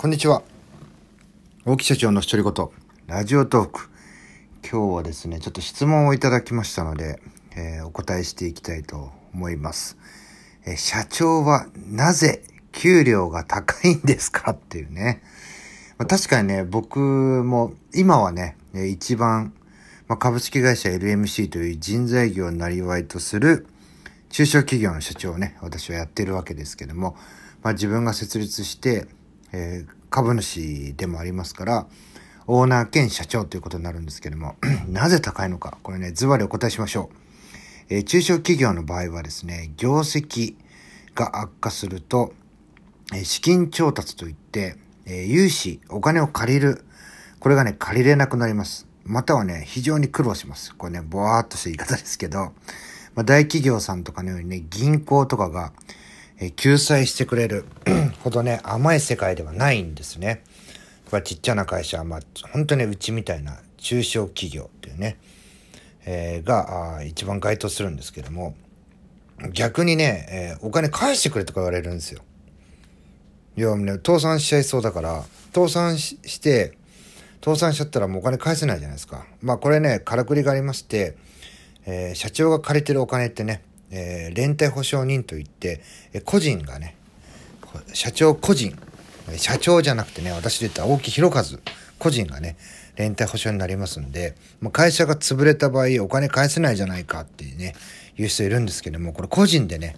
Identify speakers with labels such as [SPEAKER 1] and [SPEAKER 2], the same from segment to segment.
[SPEAKER 1] こんにちは。大木社長の独り言、ラジオトーク。今日はですね、ちょっと質問をいただきましたので、えー、お答えしていきたいと思います。えー、社長はなぜ給料が高いんですかっていうね。まあ、確かにね、僕も今はね、一番、まあ、株式会社 LMC という人材業をなりわいとする中小企業の社長をね、私はやってるわけですけども、まあ、自分が設立して、えー、株主でもありますから、オーナー兼社長ということになるんですけども、なぜ高いのか、これね、ズバリお答えしましょう。えー、中小企業の場合はですね、業績が悪化すると、え、資金調達といって、え、融資、お金を借りる。これがね、借りれなくなります。またはね、非常に苦労します。これね、ぼわーっとした言い方ですけど、まあ、大企業さんとかのようにね、銀行とかが、え救済してくれる ほどね、甘い世界ではないんですね。これちっちゃな会社、まあ、本当にうちみたいな中小企業っていうね、えー、が一番該当するんですけども、逆にね、えー、お金返してくれとか言われるんですよ。いや、ね、倒産しちゃいそうだから、倒産して、倒産しちゃったらもうお金返せないじゃないですか。まあこれね、からくりがありまして、えー、社長が借りてるお金ってね、えー、連帯保証人といって、え、個人がね、社長個人、社長じゃなくてね、私で言った青木弘和、個人がね、連帯保証になりますんで、まあ、会社が潰れた場合、お金返せないじゃないかっていうね、言う人いるんですけども、これ個人でね、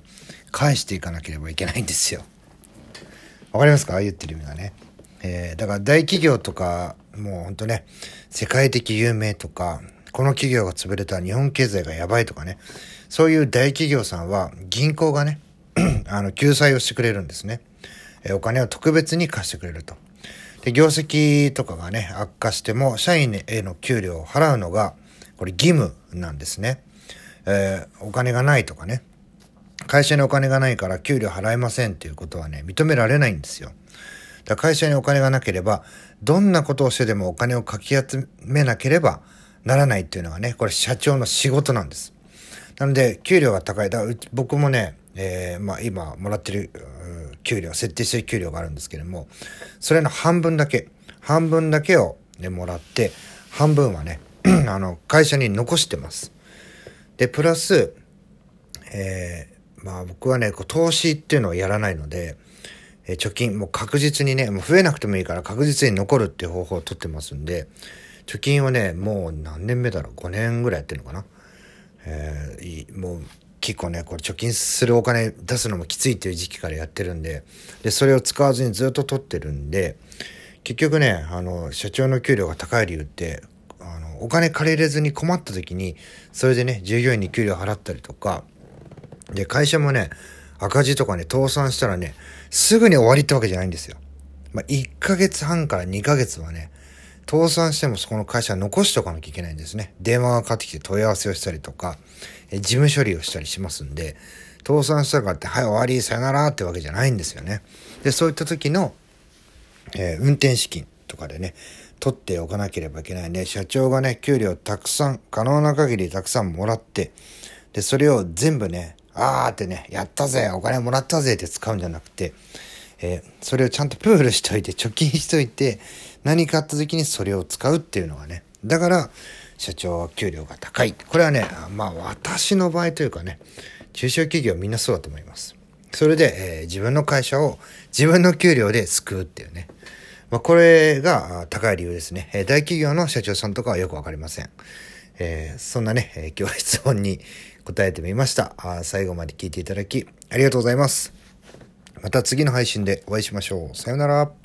[SPEAKER 1] 返していかなければいけないんですよ。わかりますか？言ってる意味がね。えー、だから大企業とか、もうほんとね、世界的有名とか、この企業が潰れた日本経済がやばいとかね、そういう大企業さんは銀行がね、あの、救済をしてくれるんですね。えお金を特別に貸してくれると。で、業績とかがね、悪化しても、社員への給料を払うのが、これ義務なんですね。えー、お金がないとかね。会社にお金がないから給料払えませんっていうことはね、認められないんですよ。だ会社にお金がなければ、どんなことをしてでもお金をかき集めなければならないっていうのがね、これ社長の仕事なんです。なので、給料が高い。だ僕もね、えー、まあ今もらってる給料、設定してる給料があるんですけれども、それの半分だけ、半分だけをね、もらって、半分はね、あの、会社に残してます。で、プラス、えー、まあ僕はね、こう投資っていうのをやらないので、貯金、もう確実にね、もう増えなくてもいいから確実に残るっていう方法をとってますんで、貯金をね、もう何年目だろう ?5 年ぐらいやってるのかな？えー、もう結構ね、これ貯金するお金出すのもきついっていう時期からやってるんで、で、それを使わずにずっと取ってるんで、結局ね、あの、社長の給料が高い理由って、あの、お金借りれずに困った時に、それでね、従業員に給料払ったりとか、で、会社もね、赤字とかね、倒産したらね、すぐに終わりってわけじゃないんですよ。まあ、1ヶ月半から2ヶ月はね、倒産してもそこの会社は残しとかなきゃいけないんですね。電話がかかってきて問い合わせをしたりとか、え事務処理をしたりしますんで、倒産したからって、はい、終わり、さよならってわけじゃないんですよね。で、そういった時の、えー、運転資金とかでね、取っておかなければいけないんね。社長がね、給料たくさん、可能な限りたくさんもらって、で、それを全部ね、あーってね、やったぜ、お金もらったぜって使うんじゃなくて、えー、それをちゃんとプールしといて、貯金しといて、何かあった時にそれを使うっていうのがね。だから、社長は給料が高い。これはね、まあ私の場合というかね、中小企業みんなそうだと思います。それで、えー、自分の会社を自分の給料で救うっていうね。まあ、これが高い理由ですね。えー、大企業の社長さんとかはよくわかりません。えー、そんなね、え、今日は質問に答えてみましたあ。最後まで聞いていただきありがとうございます。また次の配信でお会いしましょう。さようなら。